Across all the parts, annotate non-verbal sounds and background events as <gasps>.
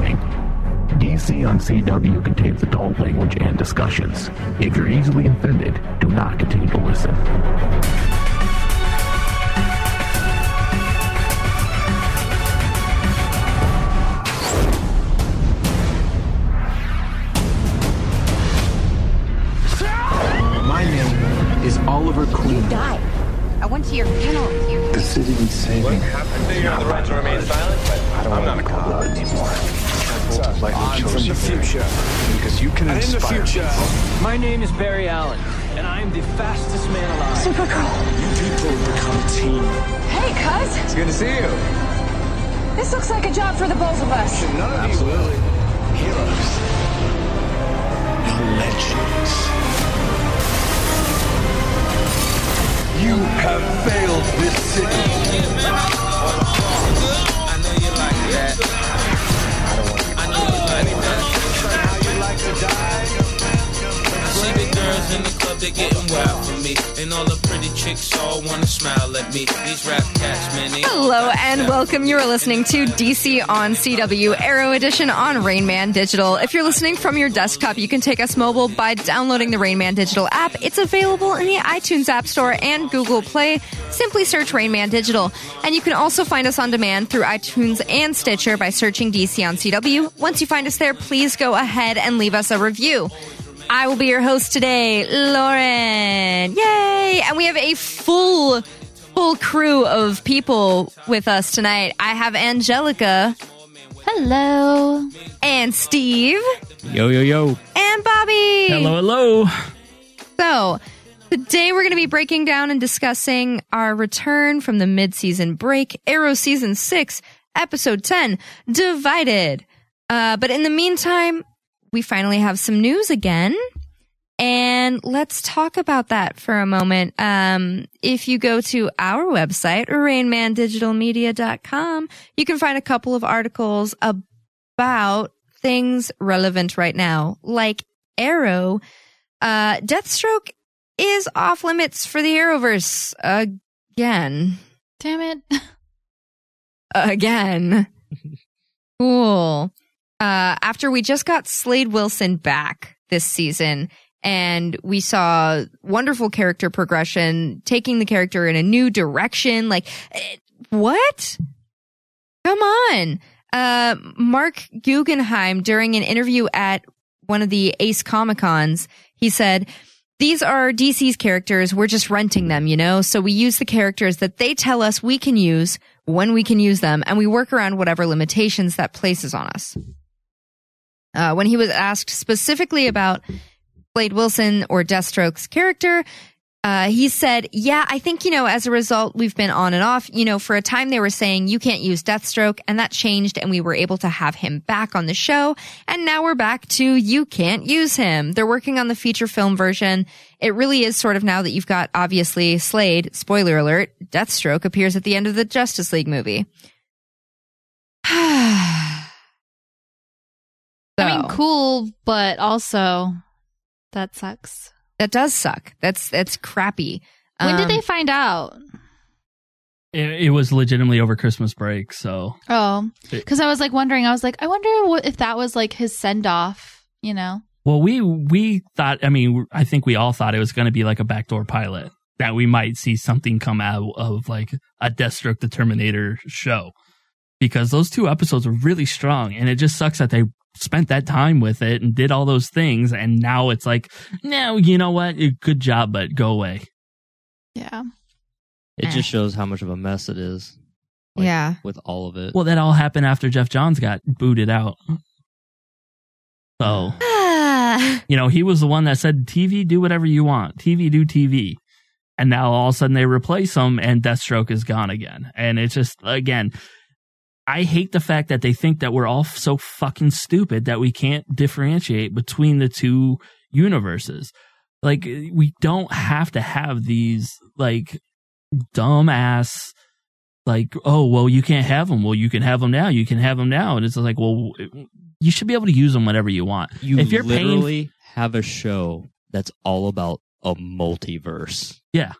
warning. DC on CW contains adult language and discussions. If you're easily offended, do not continue to listen. My name is Oliver Queen. You died. I went to your funeral. The city needs saving. What happened? You have the right to remain silent, but I don't I'm want not to a call cop. It anymore. I'm from the future. Because you can And in the inspire future, people. my name is Barry Allen, and I am the fastest man alive. Supergirl. You people become a team. Hey, cuz. It's good to see you. This looks like a job for the both of us. None of you will. Heroes. You're legends. You have failed this city. I know you like that. I know you like. See the girls in the club, they getting wild for me. And all the pretty chicks all wanna smile at me. These rap cats, man, Hello and welcome. You are listening to DC on CW Arrow Edition on Rainman Digital. If you're listening from your desktop, you can take us mobile by downloading the Rainman Digital app. It's available in the iTunes App Store and Google Play. Simply search Rainman Digital. And you can also find us on demand through iTunes and Stitcher by searching DC on CW. Once you find us there, please go ahead and leave us a review. I will be your host today, Lauren. Yay! And we have a full, full crew of people with us tonight. I have Angelica. Hello. And Steve. Yo, yo, yo. And Bobby. Hello, hello. So, today we're going to be breaking down and discussing our return from the mid-season break, Arrow Season 6, Episode 10, Divided. Uh, but in the meantime, we finally have some news again. And let's talk about that for a moment. Um, if you go to our website, rainmandigitalmedia.com, you can find a couple of articles about things relevant right now, like Arrow. Uh, Deathstroke is off limits for the Arrowverse again. Damn it. <laughs> Again. <laughs> cool. Uh, after we just got Slade Wilson back this season and we saw wonderful character progression, taking the character in a new direction. Like, eh, what? Come on. Uh, Marc Guggenheim during an interview at one of the Ace Comic Cons, he said, these are DC's characters. We're just renting them, you know? So we use the characters that they tell us we can use when we can use them and we work around whatever limitations that places on us. Uh, when he was asked specifically about Slade Wilson or Deathstroke's character, uh, he said, yeah, I think, you know, as a result, we've been on and off. You know, for a time they were saying you can't use Deathstroke and that changed and we were able to have him back on the show. And now we're back to you can't use him. They're working on the feature film version. It really is sort of now that you've got obviously Slade, spoiler alert, Deathstroke appears at the end of the Justice League movie. <sighs> <sighs> <sighs> I mean, cool, but also that sucks. That does suck. That's that's crappy. When did Um, they find out? It, it was legitimately over Christmas break, so Oh, because I was like wondering. I was like, I wonder what if that was like his send off. You know? well, we we thought. I mean, I think we all thought it was going to be like a backdoor pilot that we might see something come out of like a Deathstroke the Terminator show because those two episodes were really strong, and it just sucks that they spent that time with it and did all those things, and now it's like, no, you know what? Good job, but go away. Yeah. It Eh. just shows how much of a mess it is. like, yeah. With all of it. Well, that all happened after Geoff Johns got booted out. So, <sighs> you know, he was the one that said, TV, do whatever you want. TV, do TV. And now all of a sudden they replace him and Deathstroke is gone again. And it's just, again, I hate the fact that they think that we're all so fucking stupid that we can't differentiate between the two universes. Like, we don't have to have these, like, dumb ass like, oh, well, you can't have them. Well, you can have them now. You can have them now. And it's like, well, you should be able to use them whenever you want. You if you're paying, literally have a show that's all about a multiverse. yeah,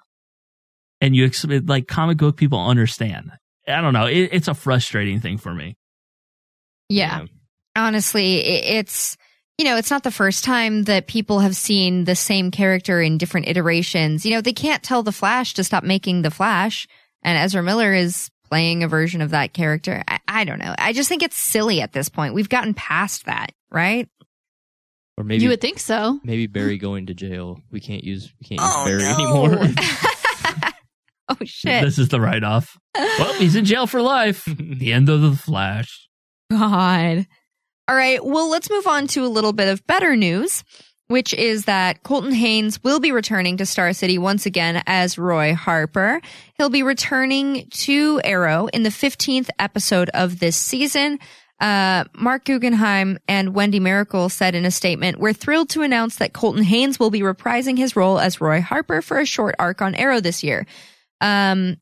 and you ex- like comic book people understand. I don't know. It, it's a frustrating thing for me. Yeah. honestly, i- it's you know, it's not the first time that people have seen the same character in different iterations. You know, they can't tell the Flash to stop making the Flash, and Ezra Miller is playing a version of that character. I, I don't know. I just think it's silly at this point. We've gotten past that, right? Or maybe you would think so. maybe Barry going to jail. We can't use we can't use Oh, Barry no. anymore. <laughs> <laughs> Oh shit! This is the write off. Well, he's in jail for life. <laughs> the end of the Flash. God. All right. Well, let's move on to a little bit of better news, which is that Colton Haynes will be returning to Star City once again as Roy Harper. He'll be returning to Arrow in the 15th episode of this season. Uh, Marc Guggenheim and Wendy Mericle said in a statement, we're thrilled to announce that Colton Haynes will be reprising his role as Roy Harper for a short arc on Arrow this year. Um,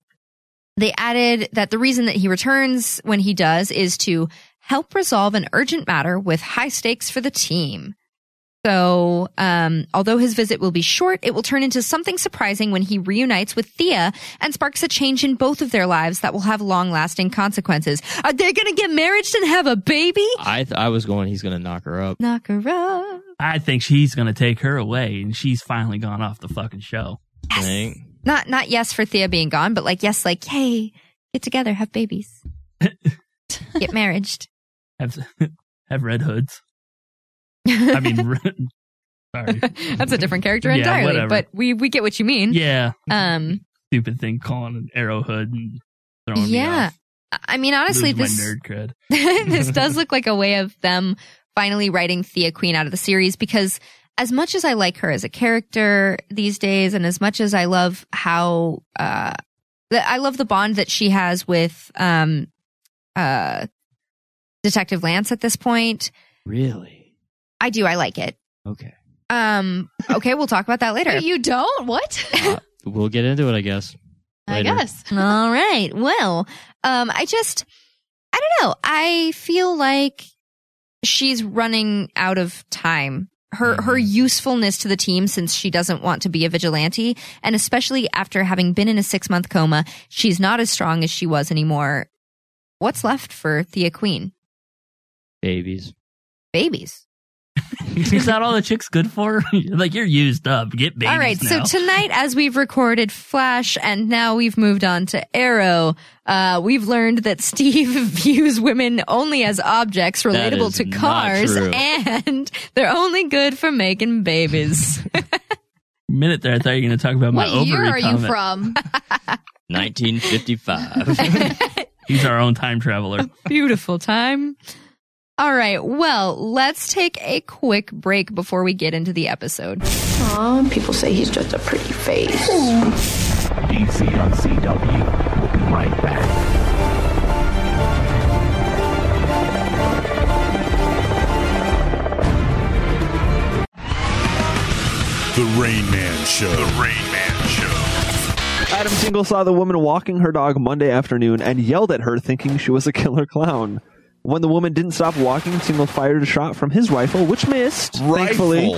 they added that the reason that he returns when he does is to help resolve an urgent matter with high stakes for the team. So, um, although his visit will be short, it will turn into something surprising when he reunites with Thea and sparks a change in both of their lives that will have long lasting consequences. Are they going to get married and have a baby? I th- I was going. He's gonna knock her up. Knock her up. I think she's going to take her away, and she's finally gone off the fucking show. Think. Not, not yes for Thea being gone, but like yes, like, hey, get together, have babies, <laughs> get married. Have have red hoods. <laughs> I mean, sorry. That's a different character Yeah, entirely, whatever. but we, we get what you mean. Yeah. Um, Stupid thing calling an arrow hood and throwing me yeah. off. I mean, honestly, Lose this, nerd cred. <laughs> this does look like a way of them finally writing Thea Queen out of the series because as much as I like her as a character these days and as much as I love how, uh, I love the bond that she has with, um, uh, Detective Lance at this point. Really? I do. I like it. Okay. Um, okay. We'll talk about that later. You don't? What? <laughs> Uh, we'll get into it, I guess. I guess. <laughs> All right. Well, um, I just, I don't know. I feel like she's running out of time. Her, her mm. usefulness to the team since she doesn't want to be a vigilante. And especially after having been in a six month coma, she's not as strong as she was anymore. What's left for Thea Queen? Babies. Babies. <laughs> Is that all the chick's good for? <laughs> like you're used up. Get babies. All right. now. So tonight, as we've recorded Flash and now we've moved on to Arrow, uh, we've learned that Steve <laughs> views women only as objects relatable to cars and they're only good for making babies. minute there, I thought you were going to talk about my What ovary are you from? 1955. He's our own time traveler. Beautiful time. All right. Well, let's take a quick break before we get into the episode. Aw, people say he's just a pretty face. DC on CW. We'll be right back. The Rain Man Show. The Rain Man Show. Adam Single saw the woman walking her dog Monday afternoon and yelled at her, thinking she was a killer clown. When the woman didn't stop walking, Single fired a shot from his rifle, which missed. Thankfully,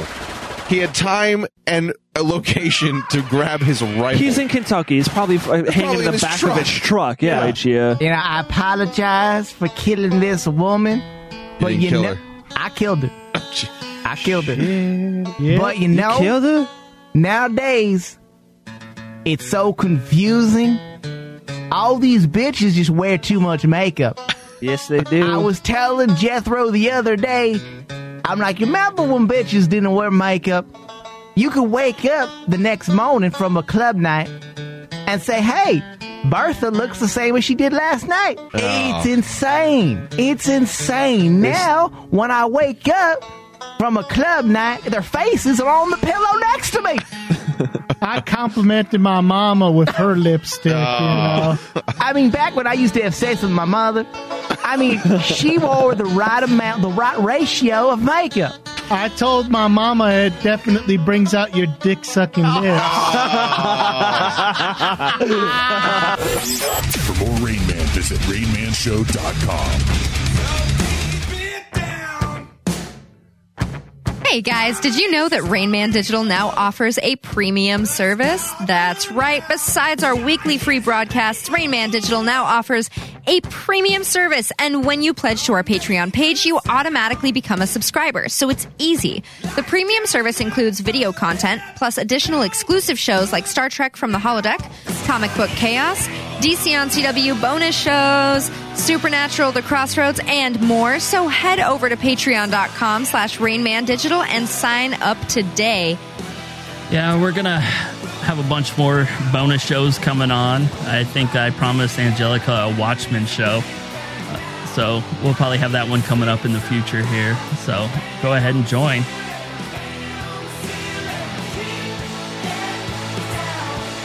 He had time and a location to grab his rifle. he's in Kentucky. He's probably uh, hanging probably in in the his back truck. of his truck. Yeah, Yeah. right, yeah. You know, I apologize for killing this woman, but didn't you kill know, her. I killed her. <laughs> I killed her. Yeah. But you know, killed her? nowadays it's so confusing. All these bitches just wear too much makeup. Yes, they do. I was telling Jethro the other day, I'm like, you remember when bitches didn't wear makeup? You could wake up the next morning from a club night and say, hey, Bertha looks the same as she did last night. Oh. It's insane. It's insane. Now, when I wake up from a club night, their faces are on the pillow next to me. <laughs> I complimented my mama with her lipstick, you oh. know. I mean, back when I used to have sex with my mother, I mean, she wore the right amount, the right ratio of makeup. I told my mama it definitely brings out your dick sucking <laughs> lips. For more Rain Man, visit RainManShow.com. Hey guys, did you know that Rainman Digital now offers a premium service? That's right. Besides our weekly free broadcasts, Rainman Digital now offers a premium service. And when you pledge to our Patreon page, you automatically become a subscriber. So it's easy. The premium service includes video content, plus additional exclusive shows like Star Trek from the Holodeck, Comic Book Chaos, DC on CW bonus shows, Supernatural, The Crossroads, and more. So head over to patreon.com slash Rainman Digital and sign up today. Yeah, we're gonna have a bunch more bonus shows coming on. I think I promised Angelica a Watchmen show. Uh, So we'll probably have that one coming up in the future here. So go ahead and join.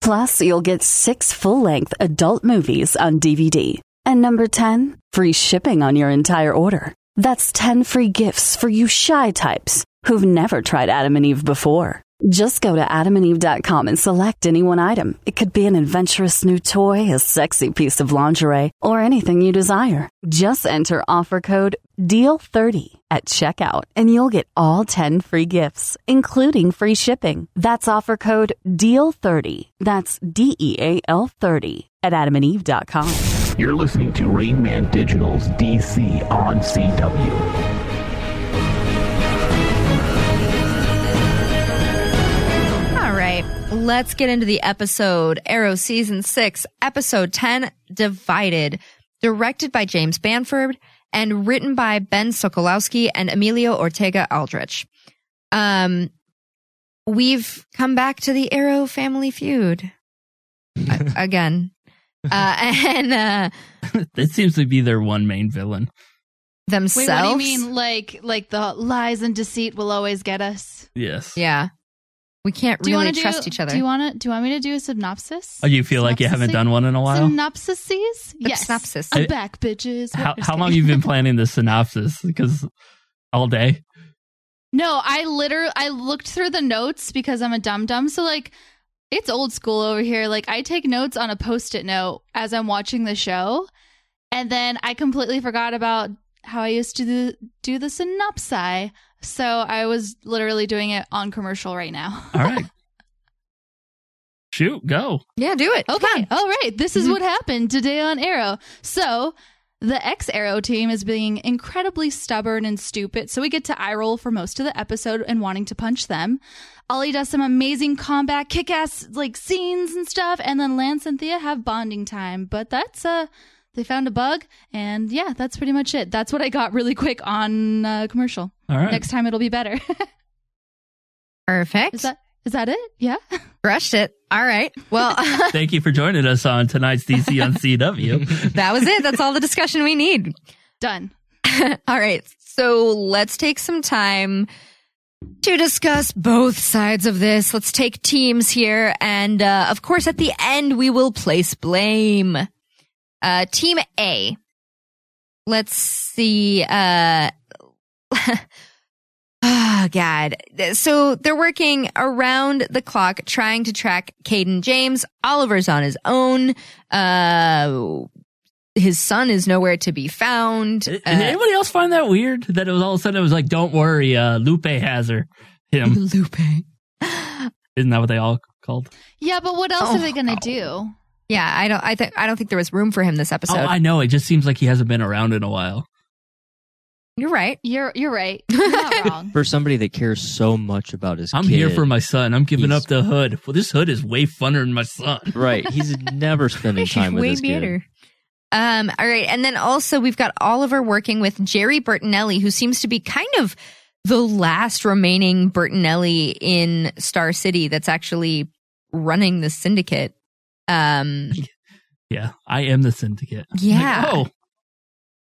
Plus, you'll get six full length adult movies on DVD. And number 10, free shipping on your entire order. That's 10 free gifts for you shy types who've never tried Adam and Eve before. Just go to adamandeve.com and select any one item. It could be an adventurous new toy, a sexy piece of lingerie, or anything you desire. Just enter offer code DEAL30 at checkout and you'll get all 10 free gifts, including free shipping. That's offer code DEAL30. That's D E A L 30 at adamandeve.com. You're listening to Rainman Digital's DC on CW. All right, let's get into the episode. Arrow Season 6, Episode 10, Divided. Directed by James Bamford and written by Ben Sokolowski and Emilio Ortega Aldrich. Um, we've come back to the Arrow family feud <laughs> again. Uh, <laughs> and uh, It seems to be their one main villain. themselves. Wait, what do you mean? Like, like the lies and deceit will always get us? Yes. Yeah. We can't Do you really want to trust each other. Do you want to? Do you want me to do a synopsis? Oh, you feel like you haven't done one in a while? Synopsises? Yes. Synopsis. I'm back, bitches. How, how long kidding. <laughs> you been planning this synopsis? Because all day. No, I literally I looked through the notes because I'm a dum dum. So like, it's old school over here. Like I take notes on a post it note as I'm watching the show, and then I completely forgot about how I used to do, do the synopsi. So I was literally doing it on commercial right now. All right. <laughs> Shoot, go. Yeah, do it. Okay. All right. This is what happened today on Arrow. So the ex Arrow team is being incredibly stubborn and stupid. So we get to eye roll for most of the episode and wanting to punch them. Ollie does some amazing combat, kick ass like scenes and stuff. And then Lance and Thea have bonding time. But that's, uh, they found a bug. And yeah, that's pretty much it. That's what I got really quick on uh, commercial. All right. Next time it'll be better. <laughs> Perfect. is that, is that it? Yeah. <laughs> Crushed it. All right. Well, <laughs> Thank you for joining us on tonight's DC on CW. that was it. That's all the discussion we need. Done. all right. So let's take some time to discuss both sides of this. Let's take teams here. And, uh, of course, at the end, we will place blame. Uh, team A. Let's see. Uh, Oh <laughs> God. So they're working around the clock trying to track Cayden James. Oliver's on his own. Uh, his son is nowhere to be found. Did Uh, anybody else find that weird? That it was all of a sudden it was like, don't worry, uh, Lupe has her. Him. <laughs> Lupe. Isn't that what they all called? Yeah, but what else Oh, are they going to do? Yeah, I don't, I think, I don't think there was room for him this episode. Oh, I know. It just seems like he hasn't been around in a while. You're right. You're you're right. <laughs> You're not wrong. For somebody that cares so much about his I'm kid, here for my son. I'm giving He's- up the hood. Well, this hood is way funner than my son. <laughs> Right. He's never <laughs> spending time with Way his kid. Um, all right. And then also we've got Oliver working with Jerry Bertinelli, who seems to be kind of the last remaining Bertinelli in Star City that's actually running the syndicate. Um, <laughs> Yeah, I am the syndicate. Yeah. Like, oh,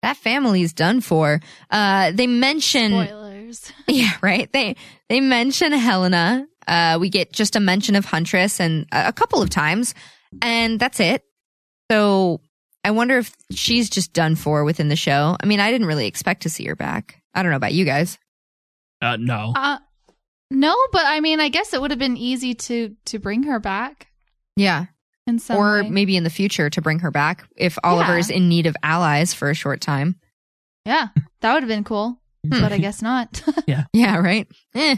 that family is done for. Uh, they mention Spoilers. spoilers. <laughs> yeah, right. They they mention Helena. Uh, we get just a mention of Huntress and a a couple of times, and that's it. So I wonder if she's just done for within the show. I mean, I didn't really expect to see her back. I don't know about you guys. Uh, no. Uh, no, but I mean, I guess it would have been easy to to bring her back Yeah. In some or way. maybe in the future to bring her back if Oliver Yeah. is in need of allies for a short time. Yeah, that would have been cool, Hmm. but I guess not. <laughs> Yeah, Yeah, right. Eh.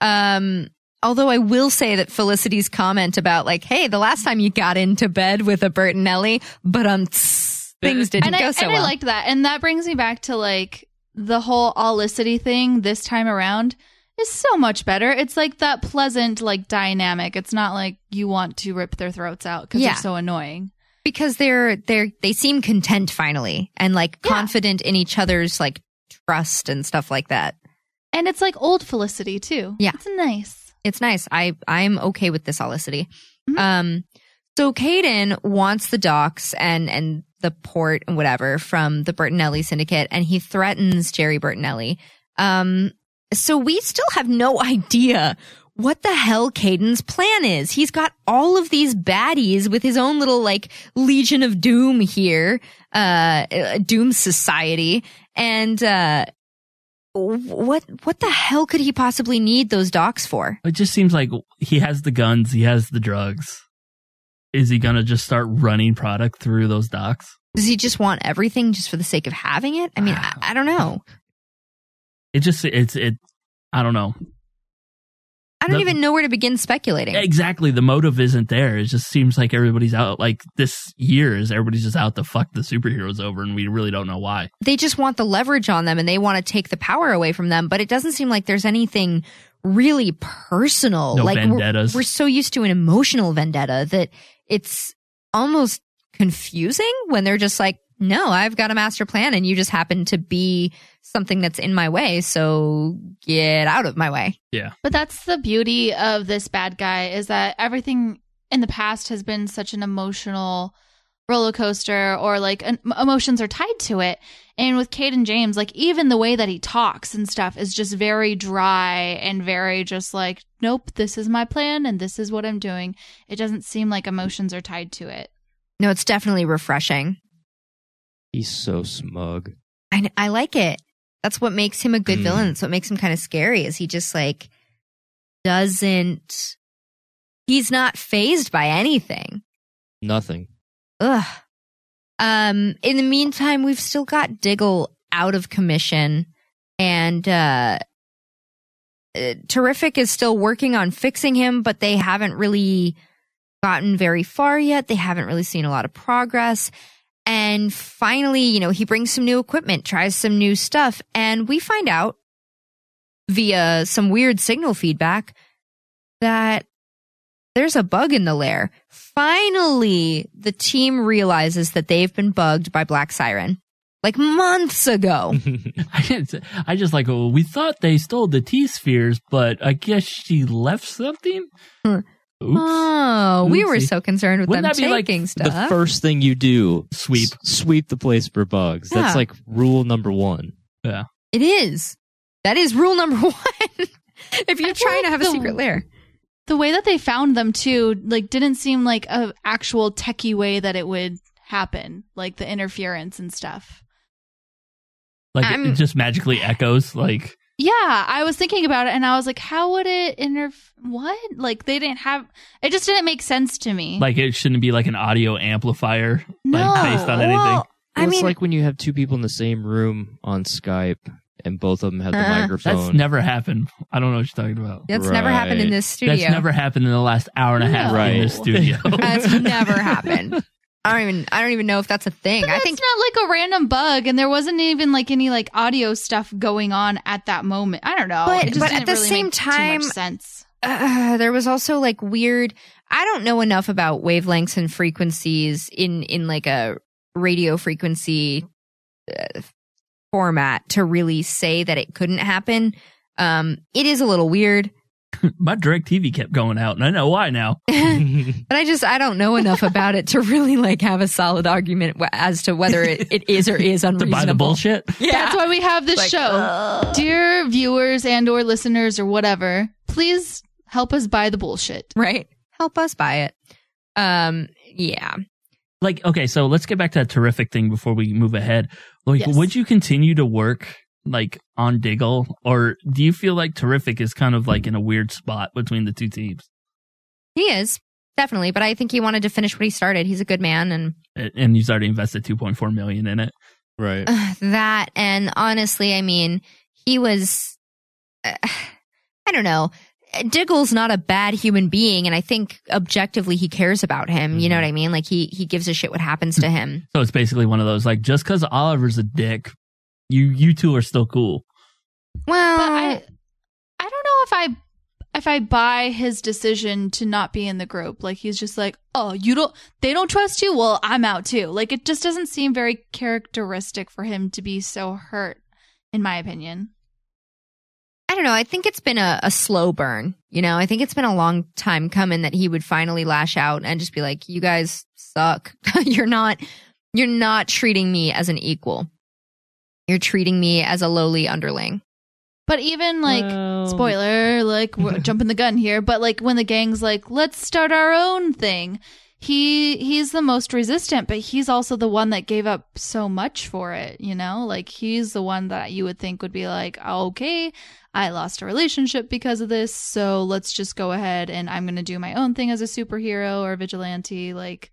Um, although I will say that Felicity's comment about like, hey, the last time you got into bed with a Bertinelli, but um, tss, things didn't and go I, so and well. I liked that, and that brings me back to like the whole Olicity thing this time around is so much better. It's like that pleasant like dynamic. It's not like you want to rip their throats out because Yeah. they're so annoying. because they're they're they seem content finally and like confident in each other's like trust and stuff like that. And it's like old Felicity too. Yeah. It's nice. It's nice. I I'm okay with this Olicity. Um so Cayden wants the docs and and the port and whatever from the Bertinelli syndicate and he threatens Jerry Bertinelli. Um so we still have no <laughs> idea what the hell Cayden's plan is. He's got all of these baddies with his own little like Legion of Doom here, uh, uh, Doom Society, and uh, what what the hell could he possibly need those docs for? It just seems like he has the guns, he has the drugs. Is he gonna just start running product through those docks? Does he just want everything just for the sake of having it? I mean, I, I don't know. It just it's it. I don't know. I don't The- even know where to begin speculating. Exactly, the motive isn't there. It just seems like everybody's out. Like this year is everybody's just out to fuck the superheroes over, and we really don't know why. They just want the leverage on them and they want to take the power away from them, but it doesn't seem like there's anything really personal. No like we're- vendettas. We're, so used to an emotional vendetta that it's almost confusing when they're just like, no, I've got a master plan and you just happen to be something that's in my way. So get out of my way. Yeah. But that's the beauty of this bad guy is that everything in the past has been such an emotional roller coaster or like an, emotions are tied to it. And with Cayden James, like even the way that he talks and stuff is just very dry and very just like, nope, this is my plan and this is what I'm doing. It doesn't seem like emotions are tied to it. No, it's definitely refreshing. He's so smug. I, I like it. That's what makes him a good Mm. villain. That's what makes him kind of scary is he just like doesn't, he's not phased by anything. Nothing. Ugh. Um, in the meantime, we've still got Diggle out of commission and, uh, uh, Terrific is still working on fixing him, but they haven't really gotten very far yet. They haven't really seen a lot of progress. And finally, you know, he brings some new equipment, tries some new stuff, and we find out via some weird signal feedback that there's a bug in the lair. Finally, the team realizes that they've been bugged by Black Siren. Like months ago. <laughs> I just- I just like, oh, we thought they stole the T spheres, but I guess she left something. Hmm. Oops. Oh, we were so concerned with Wouldn't them that be like stuff. The first thing you do, sweep, sweep the place for bugs. Yeah. That's like rule number one. Yeah. It is. That is rule number <laughs> one. if you're trying to have a secret lair. The way that they found them too, like didn't seem like a actual techie way that it would happen, like the interference and stuff. Like it- I'm- it just magically echoes. Like Yeah, I was thinking about it and I was like, how would it inter what? Like they didn't have it just didn't make sense to me. like it shouldn't be like an audio amplifier, No. like based on anything. Well, Well, it's mean- like when you have two people in the same room on Skype and both of them have the Uh, microphone. That's never happened. I don't know what you're talking about. That's never happened in this studio. That's never happened in the last hour and a half No. in this studio. That's never happened. <laughs> I don't even I don't even know if that's a thing. I think It's not like a random bug and there wasn't even like any like audio stuff going on at that moment. I don't know. But- it just but at the really same make too much time- sense. uh, there was also like weird I don't know enough about wavelengths and frequencies in in like a radio frequency uh, format to really say that it couldn't happen. Um it is a little weird. <laughs> My direct TV kept going out, and I know why now. <laughs> but I just I don't know enough about it to really like have a solid argument as to whether it, it is or is <laughs> to unreasonable. buy the bullshit. Yeah. That's why we have this Like, show. Dear viewers and or listeners or whatever, please help us buy the bullshit. Right. Help us buy it. Um yeah. Like, okay, so let's get back to that terrific thing before we move ahead. Like, Yes. would you continue to work like on Diggle, or do you feel like terrific is kind of like in a weird spot between the two teams? He is. Definitely, but I think he wanted to finish what he started. He's a good man and And he's already invested two point four million in it. Right. uh, that and honestly, I mean, he was uh, I don't know. Diggle's not a bad human being and I think objectively he cares about him. You know what I mean? Like he he gives a shit what happens to him. So it's basically one of those like just because Oliver's a dick, you you two are still cool. Well, But I I don't know if I if I buy his decision to not be in the group. Like he's just like, "Oh, you don't they don't trust you? Well, I'm out too." Like it just doesn't seem very characteristic for him to be so hurt in my opinion. I don't know. I think it's been a, a slow burn. You know, I think it's been a long time coming that he would finally lash out and just be like, "You guys suck. <laughs> you're not, you're not treating me as an equal. You're treating me as a lowly underling." But even like spoiler, like we're <laughs> jumping the gun here, but like when the gang's like, let's start our own thing, he he's the most resistant, but he's also the one that gave up so much for it, you know? Like he's the one that you would think would be like, okay, I lost a relationship because of this, so let's just go ahead and I'm gonna do my own thing as a superhero or vigilante. Like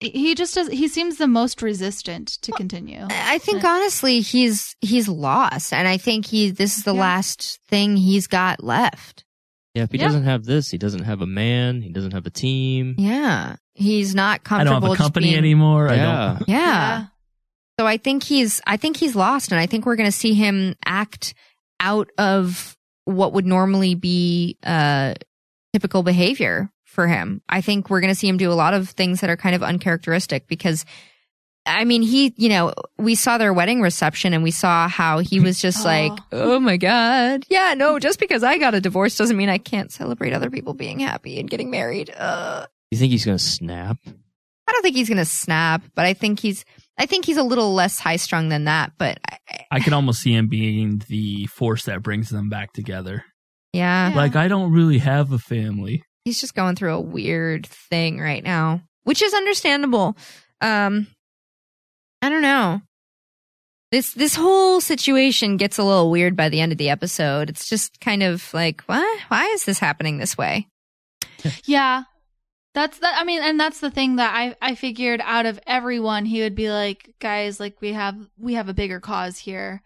he just does he seems the most resistant to continue. I think honestly, he's he's lost, and I think he this is the last thing he's got left. Yeah, if he Yeah. doesn't have this, he doesn't have a man. He doesn't have a team. Yeah, he's not comfortable I don't comfortable. have a company being- anymore. I Yeah. don't. Yeah. So I think he's I think he's lost and I think we're going to see him act out of what would normally be uh typical behavior for him. I think we're going to see him do a lot of things that are kind of uncharacteristic because I mean, he, you know, we saw their wedding reception and we saw how he was just <gasps> like, oh my God. Yeah, no, just because I got a divorce doesn't mean I can't celebrate other people being happy and getting married. Uh, You think he's gonna snap? I don't think he's going to snap, but I think he's, I think he's a little less high strung than that. But I, I can almost see him being the force that brings them back together. yeah, Like I don't really have a family. He's just going through a weird thing right now, which is understandable. Um, I don't know. This this whole situation gets a little weird by the end of the episode. It's just kind of like, what? Why is this happening this way? <laughs> Yeah. That's that I mean and that's the thing that I I figured out of everyone he would be like guys like we have we have a bigger cause here.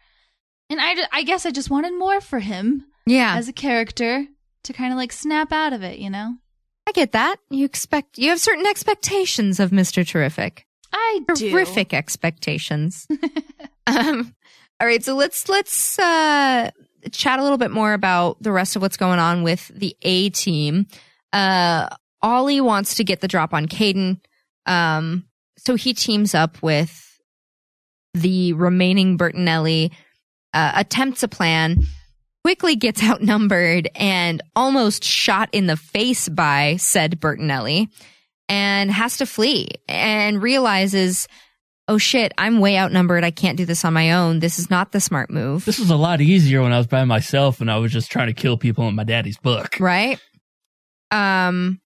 And I I guess I just wanted more for him Yeah, as a character to kind of like snap out of it, you know. I get that. You expect you have certain expectations of Mister Terrific. I do. Terrific expectations. <laughs> um, all right, so let's let's uh, chat a little bit more about the rest of what's going on with the A team. Uh, Ollie wants to get the drop on Cayden, um, so he teams up with the remaining Bertinelli, uh, attempts a plan, quickly gets <laughs> outnumbered and almost shot in the face by said Bertinelli, and has to flee and realizes, oh shit, I'm way outnumbered. I can't do this on my own. This is not the smart move. This was a lot easier when I was by myself and I was just trying to kill people in my daddy's book. right? Um,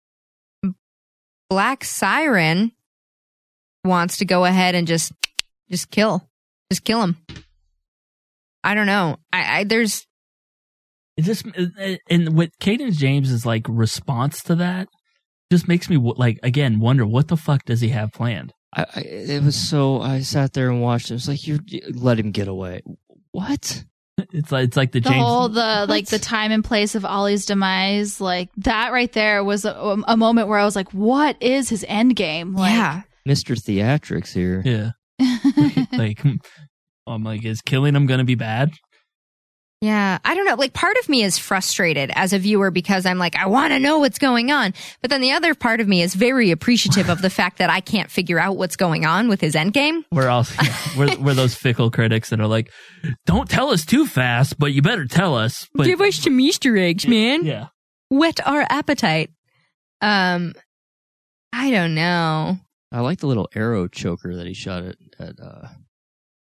Black Siren wants to go ahead and just, just kill, just kill him. I don't know. I, I there's It just uh, uh, and with Cadence James's like response to that just makes me like again wonder what the fuck does he have planned? I, I it was so I sat there and watched it. It's like you let him get away. What? <laughs> It's like it's like the, The James whole the like the time and place of Ollie's demise, like that right there was a, um, a moment where I was like, "What is his end game?" Like, yeah. Mr. Theatrics here. yeah. <laughs> like <laughs> I'm like is killing him going to be bad? Yeah, I don't know. Like part of me is frustrated as a viewer because I'm like, I want to know what's going on. But then the other part of me is very appreciative of the fact that I can't figure out what's going on with his endgame. We're also <laughs> we're, we're those fickle critics that are like, don't tell us too fast, but you better tell us. But Give us some Easter eggs, man. yeah, Whet our appetite. Um, I don't know. I like the little arrow choker that he shot at, at uh,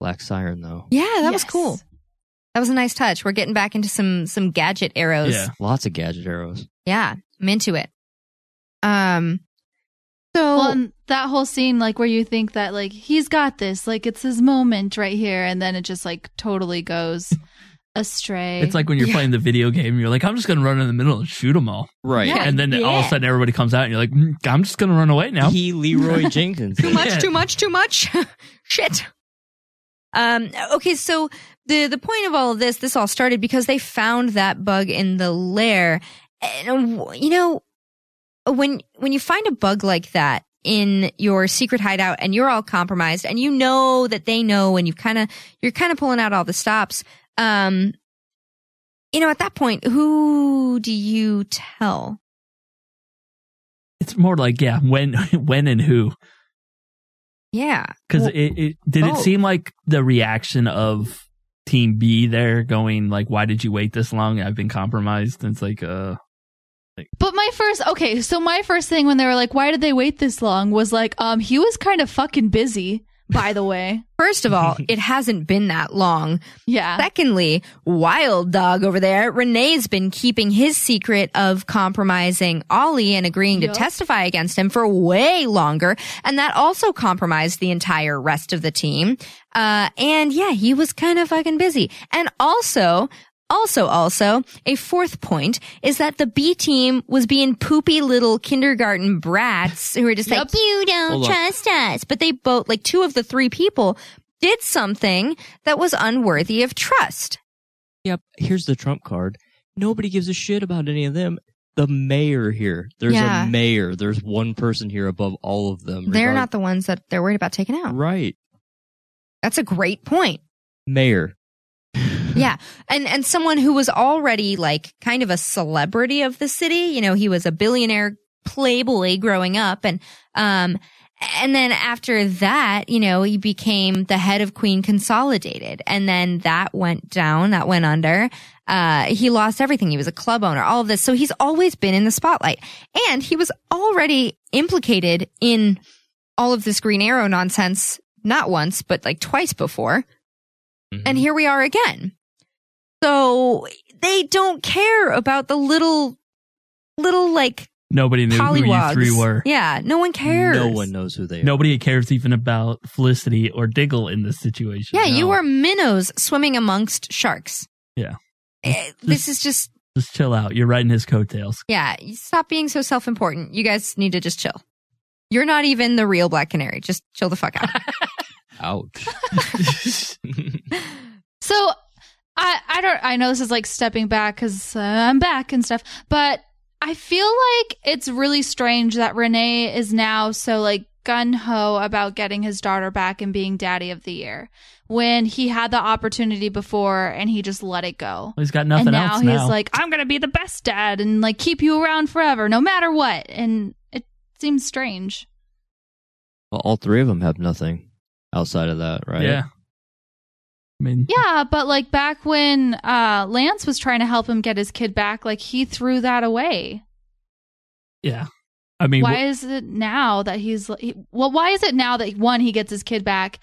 Black Siren, though. Yeah, that was cool. That was a nice touch. We're getting back into some some gadget arrows. Yeah, lots of gadget arrows. Yeah, I'm into it. Um, so Well, that whole scene, like where you think that like he's got this, like it's his moment right here, and then it just like totally goes <laughs> astray. it's like when you're playing the video game, you're like, I'm just gonna run in the middle and shoot them all. Right. Yeah, and then all of a sudden everybody comes out and you're like, "Mm, I'm just gonna run away now. He Leeroy <laughs> Jenkins. too much, too much, too <laughs> much. Shit. Um, okay, so the the point of all of this, this all started because they found that bug in the lair, and you know, when when you find a bug like that in your secret hideout and you're all compromised and you know that they know and you've kind of you're kind of pulling out all the stops um you know at that point who do you tell? It's more like, yeah, when <laughs> when and who. yeah. Because Well, it, it did it seem like the reaction of Team B there going like, "Why did you wait this long? I've been compromised." And it's like, uh, like, But my first, okay, so my first thing when they were like, "Why did they wait this long?" was like, um, he was kind of fucking busy. By the way, First of all, <laughs> it hasn't been that long. Yeah. Secondly, Wild Dog over there, Renee's been keeping his secret of compromising Ollie and agreeing to testify against him for way longer. And that also compromised the entire rest of the team. Uh, and yeah, he was kind of fucking busy. And also, also, also, a fourth point is that the B team was being poopy little kindergarten brats who were just like, you don't Hold on. trust us. But they both, like two of the three people did something that was unworthy of trust. Yep. Here's the trump card. Nobody gives a shit about any of them. The mayor here. There's Yeah. a mayor. There's one person here above all of them. They're regard- not the ones that they're worried about taking out. right. That's a great point. Mayor. <laughs> Yeah. And and someone who was already like kind of a celebrity of the city, you know, he was a billionaire playboy growing up and um and then after that, you know, he became the head of Queen Consolidated and then that went down, that went under. Uh he lost everything. He was a club owner, all of this. So he's always been in the spotlight. And he was already implicated in all of this Green Arrow nonsense not once, but like twice before. And here we are again. So they don't care about the little, little like nobody knew who you pollywogs. three were. Yeah, no one cares. No one knows who they are. Nobody cares even about Felicity or Diggle in this situation. Yeah, you are minnows swimming amongst sharks. Yeah. Eh, This is just, Just chill out. You're riding his coattails. yeah, stop being so self important. You guys need to just chill. You're not even the real Black Canary. Just chill the fuck out. <laughs> Ouch. <laughs> So I I don't I know this is like stepping back because uh, I'm back and stuff, but I feel like it's really strange that Renee is now so like gun ho about getting his daughter back and being daddy of the year when he had the opportunity before and he just let it go. He's got nothing and now else he's now. like, I'm gonna be the best dad and like keep you around forever, no matter what. And it seems strange. Well, all three of them have nothing outside of that, right? Yeah. I mean, Yeah, but like back when uh Lance was trying to help him get his kid back, like he threw that away. yeah. I mean, why wh- is it now that he's he, well? Why is it now that one he gets his kid back,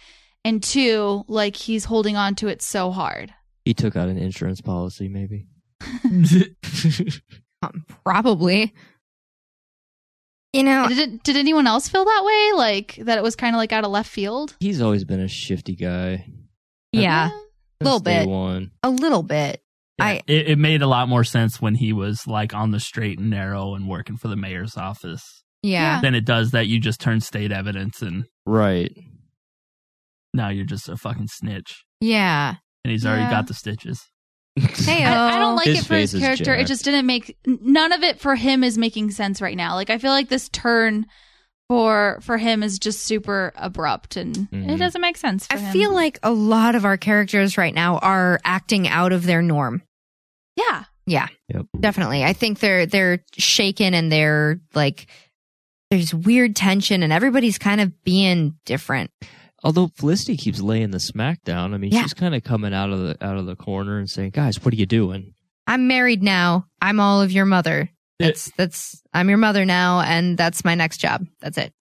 and two like he's holding on to it so hard? He took out an insurance policy, maybe. <laughs> Um, Probably. You know, did it, did anyone else feel that way? Like that it was kind of like out of left field? He's always been a shifty guy. Yeah, a little bit. one. A little bit. I it, it made a lot more sense when he was like on the straight and narrow and working for the mayor's office yeah. than it does that you just turn state evidence and Right. now you're just a fucking snitch. Yeah. And he's already Yeah. got the stitches. <laughs> Hey, I, I don't like His it for his character. It just didn't make none of it for him is making sense right now. Like I feel like this turn for for him is just super abrupt and Mm-hmm. it doesn't make sense. For I him. feel like a lot of our characters right now are acting out of their norm. yeah, Yeah. Definitely. I think they're they're shaken and they're like there's weird tension and everybody's kind of being different. Although Felicity keeps laying the smack down, I mean, Yeah. she's kind of coming out of the out of the corner and saying, "Guys, what are you doing?" I'm married now. I'm all of your mother. That's that's I'm your mother now and that's my next job. That's it.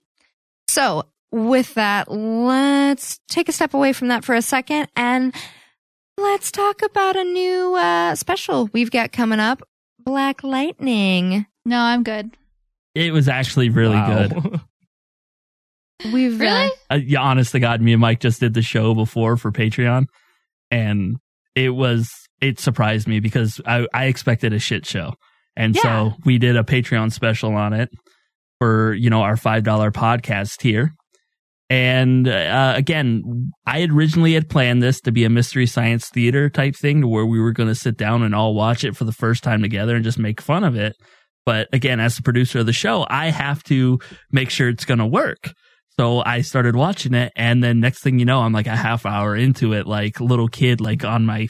So, with that, let's take a step away from that for a second and let's talk about a new uh special we've got coming up, Black Lightning. No, I'm good. It was actually really Wow. good. <laughs> We've Really? uh, yeah, honest to God, me and Mike just did the show before for Patreon, and it was it surprised me because I, I expected a shit show, and Yeah. so we did a Patreon special on it for you know our five dollar podcast here. And uh, again, I had originally had planned this to be a mystery science theater type thing, to where we were going to sit down and all watch it for the first time together and just make fun of it. But again, as the producer of the show, I have to make sure it's going to work. So I started watching it, and then next thing you know, I'm like a half hour into it, like little kid, like on my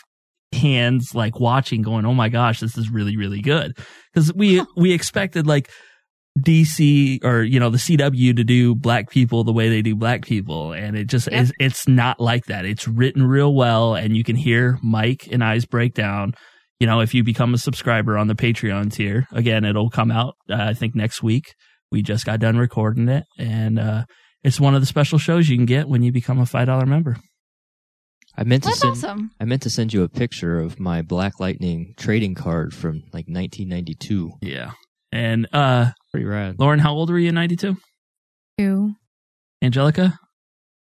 hands, like watching, going, "Oh my gosh, this is really, really good." Because we we expected like DC or you know the CW to do black people the way they do black people, and it just is. It's not like that. It's written real well, and you can hear Mike and I's breakdown. You know, if you become a subscriber on the Patreon tier, again, it'll come out. Uh, I think next week. We just got done recording it, and uh, it's one of the special shows you can get when you become a five dollar member. I meant to That's send awesome. I meant to send you a picture of my Black Lightning trading card from like 1992. Yeah, and uh, pretty rad. Lauren, how old were you in '92? Two. Angelica.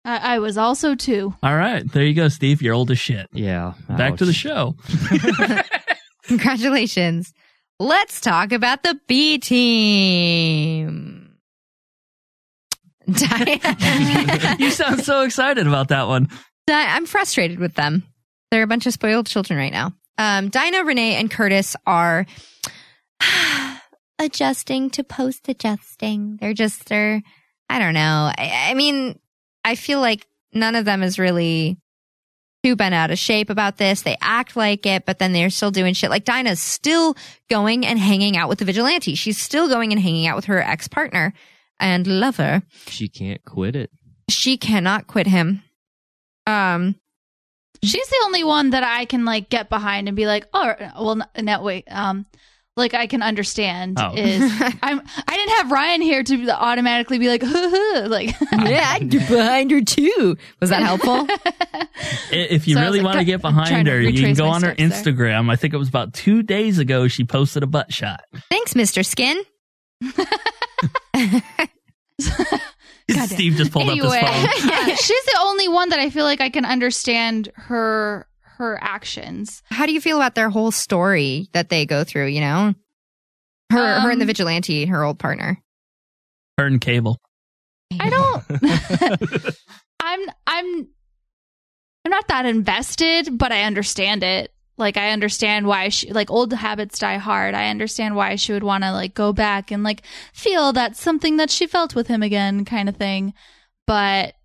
I, I was also two. All right, there you go, Steve. You're old as shit. Yeah. Back to the show. <laughs> <laughs> Congratulations. Let's talk about the B team. <laughs> You sound so excited about that one. I'm frustrated with them. They're a bunch of spoiled children right now. Um, Dinah, Renee, and Curtis are <sighs> adjusting to post adjusting. They're just, they're, I don't know. I, I mean, I feel like none of them is really too bent out of shape about this. They act like it, but then they're still doing shit. Like Dinah's still going and hanging out with the vigilante. She's still going and hanging out with her ex partner and lover. She can't quit it. She cannot quit him. Um, She's the only one that I can like get behind and be like, oh, well, n- no, wait, um, like I can understand Oh. is <laughs> I'm I didn't have Ryan here to automatically be like, huh, huh, like <laughs> yeah, I get behind her too. Was that helpful? <laughs> If you So really like, want to get behind her, you can go on her steps there. Instagram. I think it was about two days ago. She posted a butt shot. Thanks, Mr. Skin. <laughs> Steve just pulled anyway, up his phone. <laughs> she's the only one that I feel like I can understand her her actions. How do you feel about their whole story that they go through? You know, her, her and the Um, vigilante, her old partner. Her and Cable. I don't. <laughs> I'm I'm I'm not that invested, but I understand it. Like I understand why she like old habits die hard. I understand why she would want to like go back and like feel that something that she felt with him again, kind of thing. But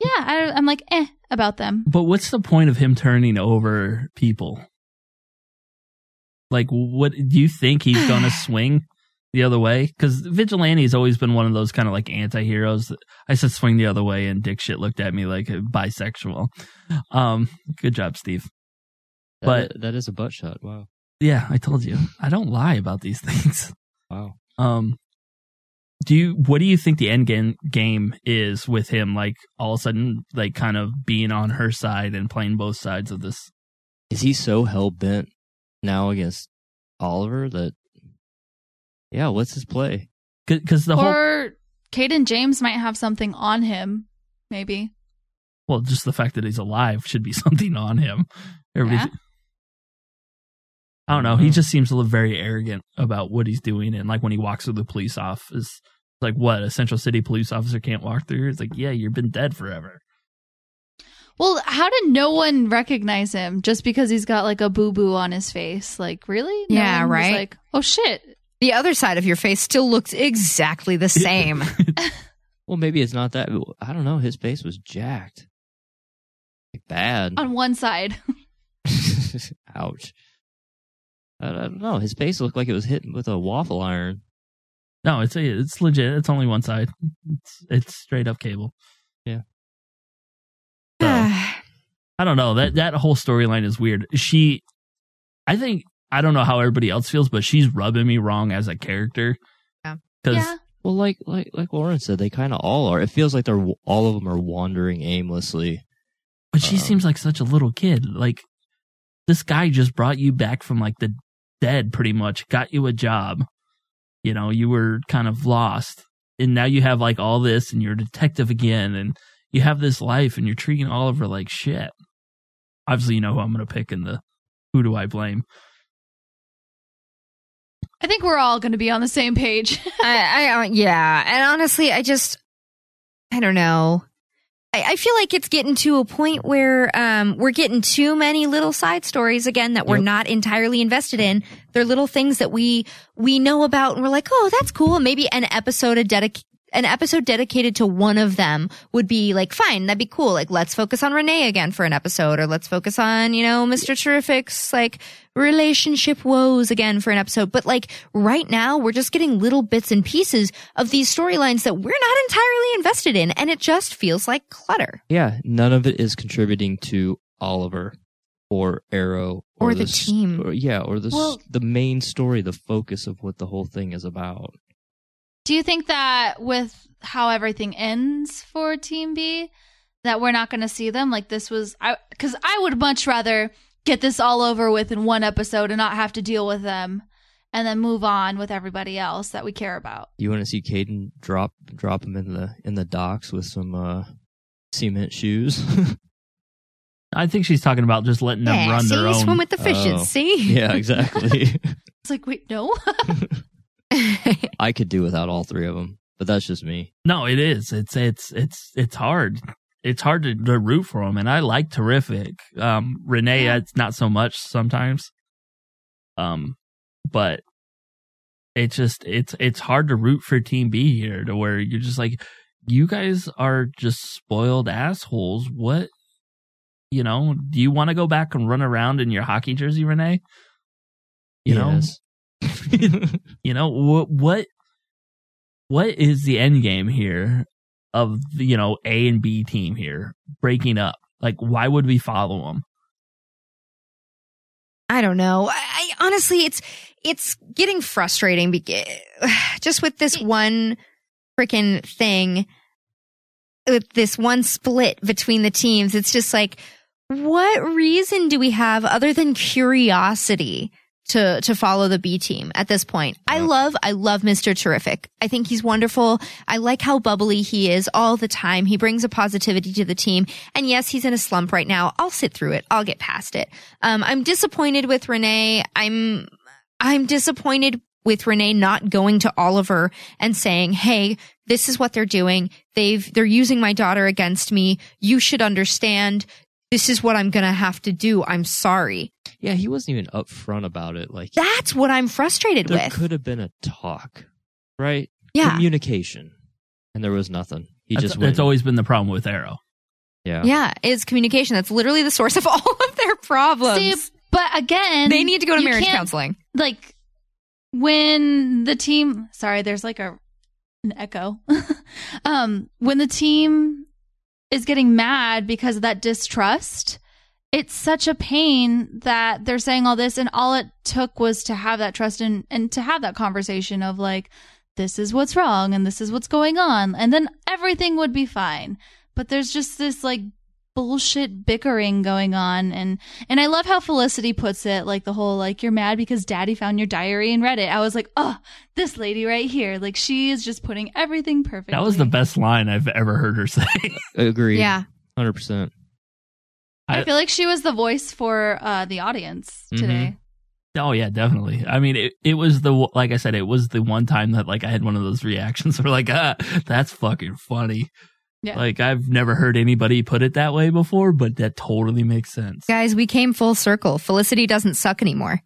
yeah, I, I'm like eh about them. But what's the point of him turning over people? Like, what do you think he's <sighs> going to swing the other way? Because Vigilante's always been one of those kind of like anti heroes. I said swing the other way, and Dick shit looked at me like a bisexual. Um, good job, Steve. That But i- that is a butt shot. Wow. yeah, I told you I don't lie about these <laughs> things. Wow. Um, do you what do you think the end game game is with him? Like all of a sudden, like kind of being on her side and playing both sides of this. Is he so hell bent now against Oliver that? Yeah. What's his play? Because the whole or Cayden James might have something on him, maybe. well, just the fact that he's alive should be <laughs> something on him. Everybody, Yeah. I don't know. He mm-hmm. just seems to look very arrogant about what he's doing, and like when he walks through the police office, like what a Central City police officer can't walk through. It's like, yeah, you've been dead forever. Well, how did no one recognize him just because he's got like a boo boo on his face? Like, really? No Yeah, one was right? like, oh shit, The other side of your face still looks exactly the <laughs> same. <laughs> Well, maybe it's not that. I don't know. His face was jacked. Like bad. On one side. <laughs> Ouch. I, I don't know. His face looked like it was hit with a waffle iron. No, it's it's legit. It's only one side. It's it's straight up cable. Yeah. So, <sighs> I don't know that that whole storyline is weird. She, I think I don't know how everybody else feels, but she's rubbing me wrong as a character. Yeah. Because Well, like like like Lauren said, they kind of all are. It feels like they're all of them are wandering aimlessly. But she Um, seems like such a little kid. Like this guy just brought you back from like the dead, pretty much. Got you a job. You know, you were kind of lost, and now you have like all this, and you're a detective again, and you have this life, and you're treating Oliver like shit. Obviously, you know who I'm going to pick in the who do I blame. I think we're all going to be on the same page. <laughs> I, I, uh, yeah, and honestly, I just, I don't know. I, I feel like it's getting to a point where um, we're getting too many little side stories again that we're not entirely invested in. They're little things that we we know about, and we're like, oh, that's cool. Maybe an episode a dedic- an episode dedicated to one of them would be like fine. That'd be cool. Like let's focus on Renee again for an episode, or let's focus on you know Mr. Terrific's like relationship woes again for an episode. But like right now, we're just getting little bits and pieces of these storylines that we're not entirely invested in, and it just feels like clutter. Yeah, none of it is contributing to Oliver or Arrow Or the s- team. or- yeah, or the Well- the main story, the focus of what the whole thing is about. Do you think that with how everything ends for Team B, that we're not going to see them? Like this was, I because I would much rather get this all over with in one episode and not have to deal with them, and then move on with everybody else that we care about. You want to see Cayden drop drop him in the in the docks with some uh, cement shoes? <laughs> I think she's talking about just letting them Yeah, run see, their own. swim with the fishes. Oh. See, yeah, exactly. <laughs> It's like, wait, no. <laughs> <laughs> I could do without all three of them, but that's just me. No, it is. It's it's it's it's hard. It's hard to, to root for them, and I like terrific. Um, Renee, it's not so much sometimes. Um, but it's just it's it's hard to root for Team B here, to where you're just like, you guys are just spoiled assholes. What, you know? Do you want to go back and run around in your hockey jersey, Renee? You know, Yes. <laughs> you know what what what is the end game here of you know A and B team here breaking up? Like, why would we follow them? I don't know. I, I honestly, it's it's getting frustrating. Because, <sighs> just with this one freaking thing, with this one split between the teams, it's just like, what reason do we have other than curiosity? To, to follow the B team at this point. I love, I love Mr. Terrific. I think he's wonderful. I like how bubbly he is all the time. He brings a positivity to the team. And yes, he's in a slump right now. I'll sit through it. I'll get past it. Um, I'm disappointed with Renee. I'm, I'm disappointed with Renee not going to Oliver and saying, Hey, this is what they're doing. They've, they're using my daughter against me. You should understand. This is what I'm going to have to do. I'm sorry. Yeah, he wasn't even upfront about it. Like That's what I'm frustrated there with. could have been a talk, right? Yeah. communication, and there was nothing. He That's, just went. that's always been the problem with Arrow. yeah. Yeah, it's communication. That's literally the source of <laughs> all of their problems. See, but again, they need to go to marriage counseling. Like when the team, sorry, there's like a an echo. <laughs> um, when the team is getting mad because of that distrust, it's such a pain that they're saying all this, and all it took was to have that trust and and to have that conversation of like, this is what's wrong and this is what's going on, and then everything would be fine. But there's just this like bullshit bickering going on and and I love how Felicity puts it like the whole like you're mad because daddy found your diary and read it. I was like, "Oh, this lady right here. Like she is just putting everything perfect." That was the best line I've ever heard her <laughs> say. Agree. Yeah. hundred percent. I, feel like she was the voice for uh the audience today. Oh yeah, definitely. I mean, it, it was the like I said, it was the one time that like I had one of those reactions where like, ah, that's fucking funny. Yeah. Like I've never heard anybody put it that way before, but that totally makes sense. Guys, we came full circle. Felicity doesn't suck anymore.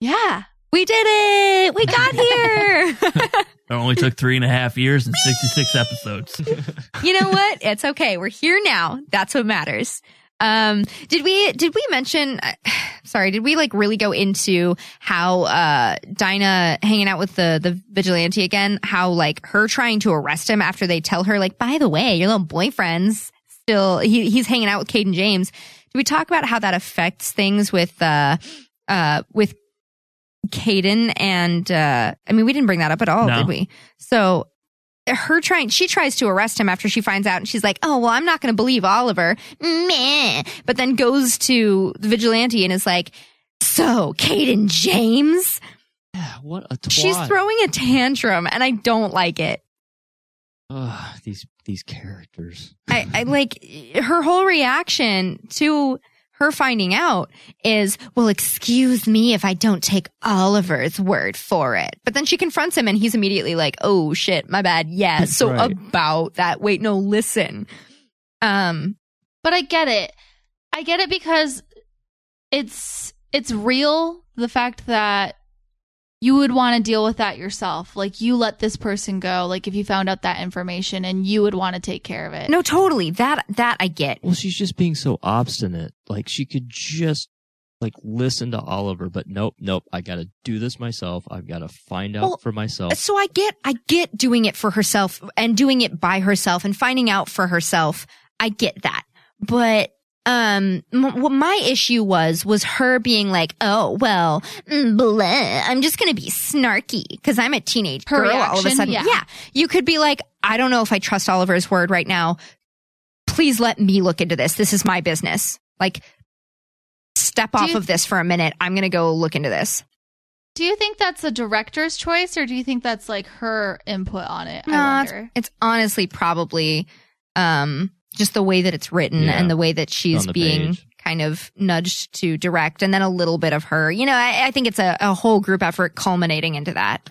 Yeah. We did it. it. We got <laughs> here. <laughs> It only took three and a half years and 66 episodes. you know what? It's okay. We're here now. That's what matters. Um, did we, did we mention, uh, <sighs> sorry, did we like really go into how, uh, Dinah hanging out with the, the vigilante again, how like her trying to arrest him after they tell her, like, by the way, your little boyfriend's still, he, he's hanging out with Cayden James. Did we talk about how that affects things with, uh, uh, with Cayden and, uh, I mean, we didn't bring that up at all, No. did we? So, her trying she tries to arrest him after she finds out and she's like oh well i'm not going to believe oliver Meh. but then goes to the vigilante and is like so Cayden james What a twat. she's throwing a tantrum and i don't like it Ugh, these these characters. I, I like her whole reaction to her finding out is, well, excuse me if I don't take Oliver's word for it. But then she confronts him and he's immediately like, oh shit, my bad. Yeah. That's So right. about that. Wait, no, listen. Um, but I get it. I get it because it's it's real the fact that you would want to deal with that yourself. Like you let this person go. Like if you found out that information and you would want to take care of it. No, totally. That that I get. Well, she's just being so obstinate. Like she could just like listen to Oliver, but nope, nope. I got to do this myself. I've got to find out Well, for myself. So I get, I get doing it for herself and doing it by herself and finding out for herself. I get that. But, um, m- what my issue was, was her being like, oh, well, mm, blah, I'm just going to be snarky because I'm a teenage Her girl all of a sudden. yeah. You could be like, I don't know if I trust Oliver's word right now. Please let me look into this. This is my business. Like, step off you- of this for a minute. I'm going to go look into this. Do you think that's a director's choice or do you think that's like her input on it? No, I it's, it's honestly probably um, just the way that it's written Yeah. and the way that she's being page. kind of nudged to direct, and then a little bit of her. You know, I, I think it's a, a whole group effort culminating into that.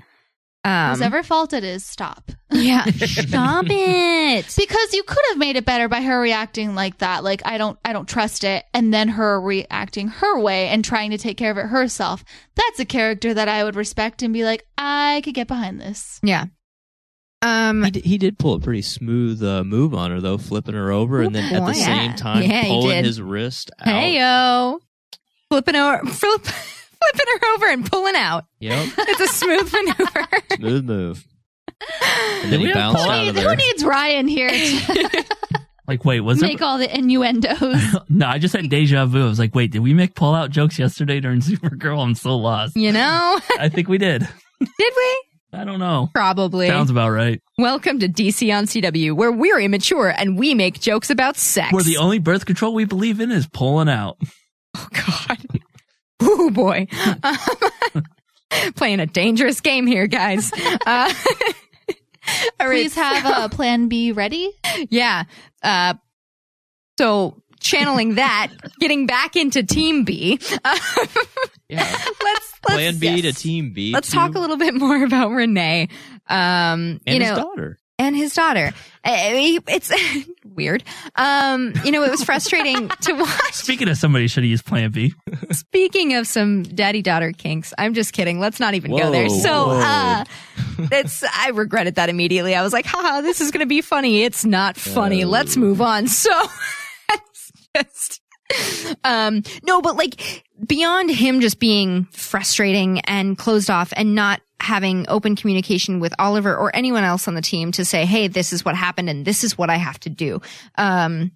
Um, Whoever fault it is, stop. <laughs> Yeah, stop <laughs> it. Because you could have made it better by her reacting like that, like I don't, I don't trust it, and then her reacting her way and trying to take care of it herself. That's a character that I would respect and be like, I could get behind this. Yeah. Um, he, did, he did pull a pretty smooth uh, move on her though, flipping her over, and then at the same time Yeah, he pulling did. his wrist out. Hey yo, flipping over, flip, <laughs> flipping her over and pulling out. Yep, <laughs> It's a smooth maneuver. smooth move. <laughs> And then he we have bounced Paul- out of Who there. needs Ryan here to Like, wait, was make it? all the innuendos? No, I just had deja vu. I was like, wait, did we make pull out jokes yesterday during Supergirl? I'm so lost. You know, I think we did. did we? I don't know. Probably. Sounds about right. Welcome to DC on CW, where we're immature and we make jokes about sex. Where the only birth control we believe in is pulling out. oh God. <laughs> Ooh, boy, <laughs> playing a dangerous game here, guys. Uh, <laughs> all right, Please have so- a plan B ready. yeah. Uh, so channeling that, getting back into Team B. Uh, <laughs> Yeah. <laughs> let's let's Plan B to Team B. let's to- talk a little bit more about Renee. Um, and you his know, daughter. and his daughter. Uh, It's <laughs> weird. Um, you know, it was frustrating to watch. Speaking of somebody should have used Plan B. Speaking of some daddy daughter kinks, I'm just kidding. Let's not even go there. So, whoa. uh, it's, I regretted that immediately. I was like, haha, this is going to be funny. It's not funny. Let's move on. So, just, <laughs> um, no, but like beyond him just being frustrating and closed off and not having open communication with Oliver or anyone else on the team to say, Hey, this is what happened and this is what I have to do. Um,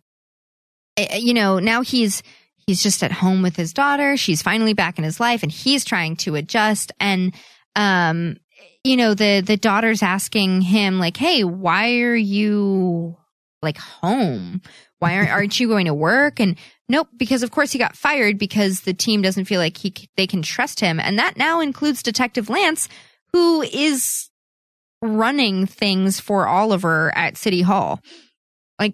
eh, you know, now he's, he's just at home with his daughter. She's finally back in his life and he's trying to adjust. And, um, you know, the, the daughter's asking him like, Hey, why are you like home? Why aren't, aren't you going to work? And nope, because of course he got fired because the team doesn't feel like he, they can trust him. And that now includes Detective Lance, who is running things for Oliver at City Hall. Like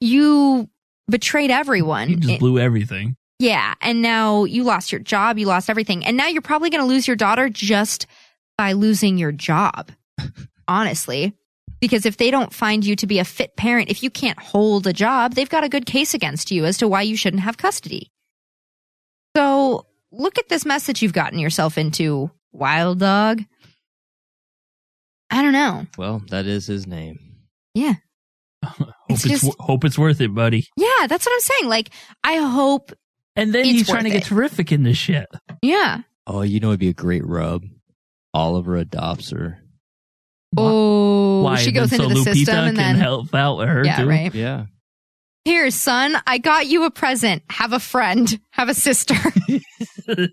you betrayed everyone. He just It- blew everything. yeah. And now you lost your job, you lost everything. And now you're probably going to lose your daughter just by losing your job. <laughs> Honestly. Because if they don't find you to be a fit parent, if you can't hold a job, they've got a good case against you as to why you shouldn't have custody. So look at this mess that you've gotten yourself into, wild dog. I don't know. Well, that is his name. Yeah. <laughs> Hope It's it's, just- hope it's worth it, buddy. Yeah, that's what I'm saying. Like, I hope. And then it's he's trying to worth get it. terrific in this shit. Yeah. Oh, you know it'd be a great rub. Oliver adopts her. Oh, Why? she goes then into so the Lupita system and can then help out her Yeah, too. right. Yeah. here, son, I got you a present. Have a friend. Have a sister. <laughs>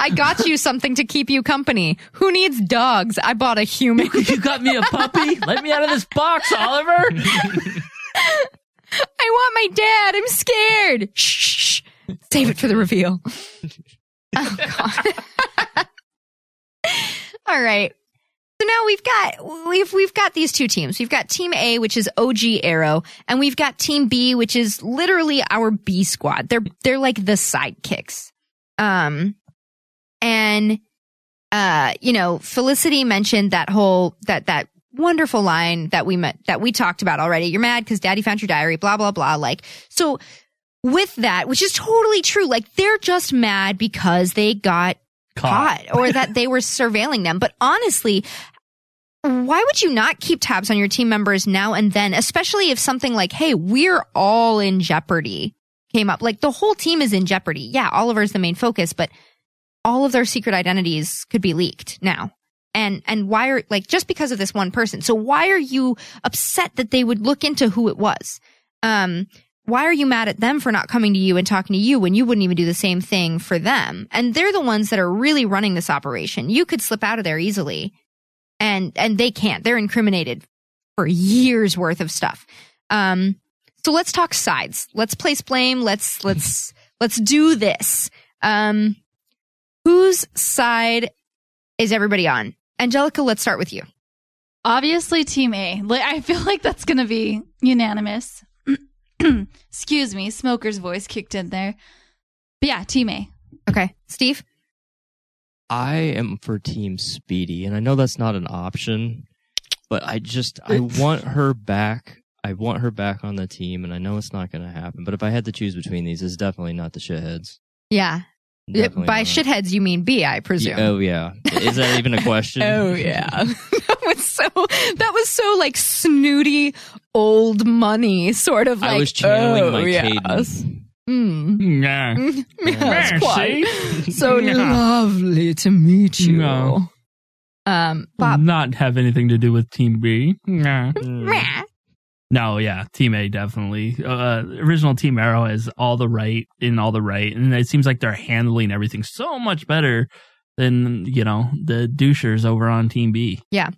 I got you something to keep you company. Who needs dogs? I bought a human. <laughs> you got me a puppy? Let me out of this box, Oliver. <laughs> I want my dad. I'm scared. Shh, shh. shh. Save it for the reveal. oh god. All right. So now we've got we've we've got these two teams. We've got Team A, which is OG Arrow, and we've got Team B, which is literally our B squad. They're they're like the sidekicks. Um, and uh, you know, Felicity mentioned that whole that that wonderful line that we met that we talked about already. You're mad because Daddy found your diary. Blah blah blah. Like so. With that, which is totally true, like they're just mad because they got caught or that they were surveilling them. But honestly, why would you not keep tabs on your team members now and then, especially if something like, hey, we're all in jeopardy came up? Like the whole team is in jeopardy. Yeah, Oliver's the main focus, but all of their secret identities could be leaked now. And, and why are, like, just because of this one person. So why are you upset that they would look into who it was? Um, why are you mad at them for not coming to you and talking to you when you wouldn't even do the same thing for them? And they're the ones that are really running this operation. You could slip out of there easily and, and they can't. They're incriminated for years worth of stuff. Um, so let's talk sides. Let's place blame. Let's, let's, <laughs> let's do this. Um, whose side is everybody on? Angelica, let's start with you. Obviously, Team A. I feel like that's going to be unanimous. <clears throat> Excuse me, Smoker's voice kicked in there. But yeah, Team A. Okay. Steve? I am for Team Speedy, and I know that's not an option, but I just I want her back. I want her back on the team, and I know it's not going to happen. But if I had to choose between these, it's definitely not the shitheads. Yeah. Definitely By not. shitheads, you mean B, I presume. Yeah, oh yeah, is that even a question? <laughs> Oh yeah, <laughs> that was so that was so like snooty old money sort of like. I was channeling oh, my yes. Cayden. Mm. Yeah. <laughs> Yes, quite. <laughs> So Yeah. lovely to meet you. No. Um, Bob. Not have anything to do with Team B. Meh. <laughs> No, yeah, Team A definitely. Uh, original Team Arrow has all the right in all the right, and it seems like they're handling everything so much better than you know the douchers over on Team B. Yeah.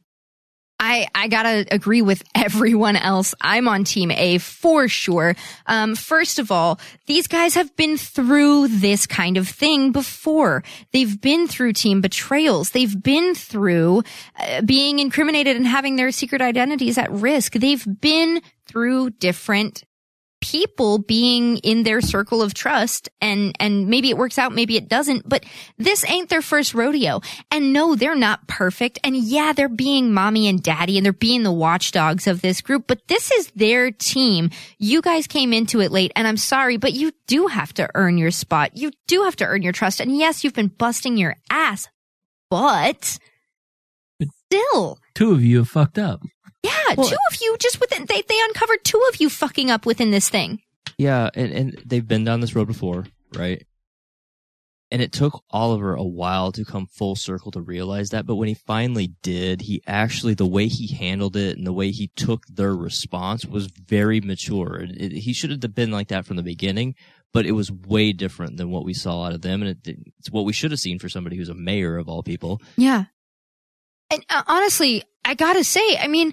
I, I gotta agree with <laughs> everyone else. I'm on team A for sure. Um, first of all, these guys have been through this kind of thing before. They've been through team betrayals. They've been through uh, being incriminated and having their secret identities at risk. They've been through different people being in their circle of trust and and maybe it works out maybe it doesn't but this ain't their first rodeo. And no they're not perfect. And yeah they're being mommy and daddy and they're being the watchdogs of this group but this is their team. You guys came into it late and I'm sorry but you do have to earn your spot. You do have to earn your trust. And yes you've been busting your ass but still. Two of you have fucked up. Yeah two of you just within they they uncovered two of you fucking up within this thing Yeah, and, and they've been down this road before, right? And it took Oliver a while to come full circle to realize that, but when he finally did, he actually, the way he handled it and the way he took their response was very mature. It, it- he should have been like that from the beginning, but it was way different than what we saw out of them. And it, it's what we should have seen for somebody who's a mayor of all people. Yeah. And uh, honestly, I gotta say, I mean,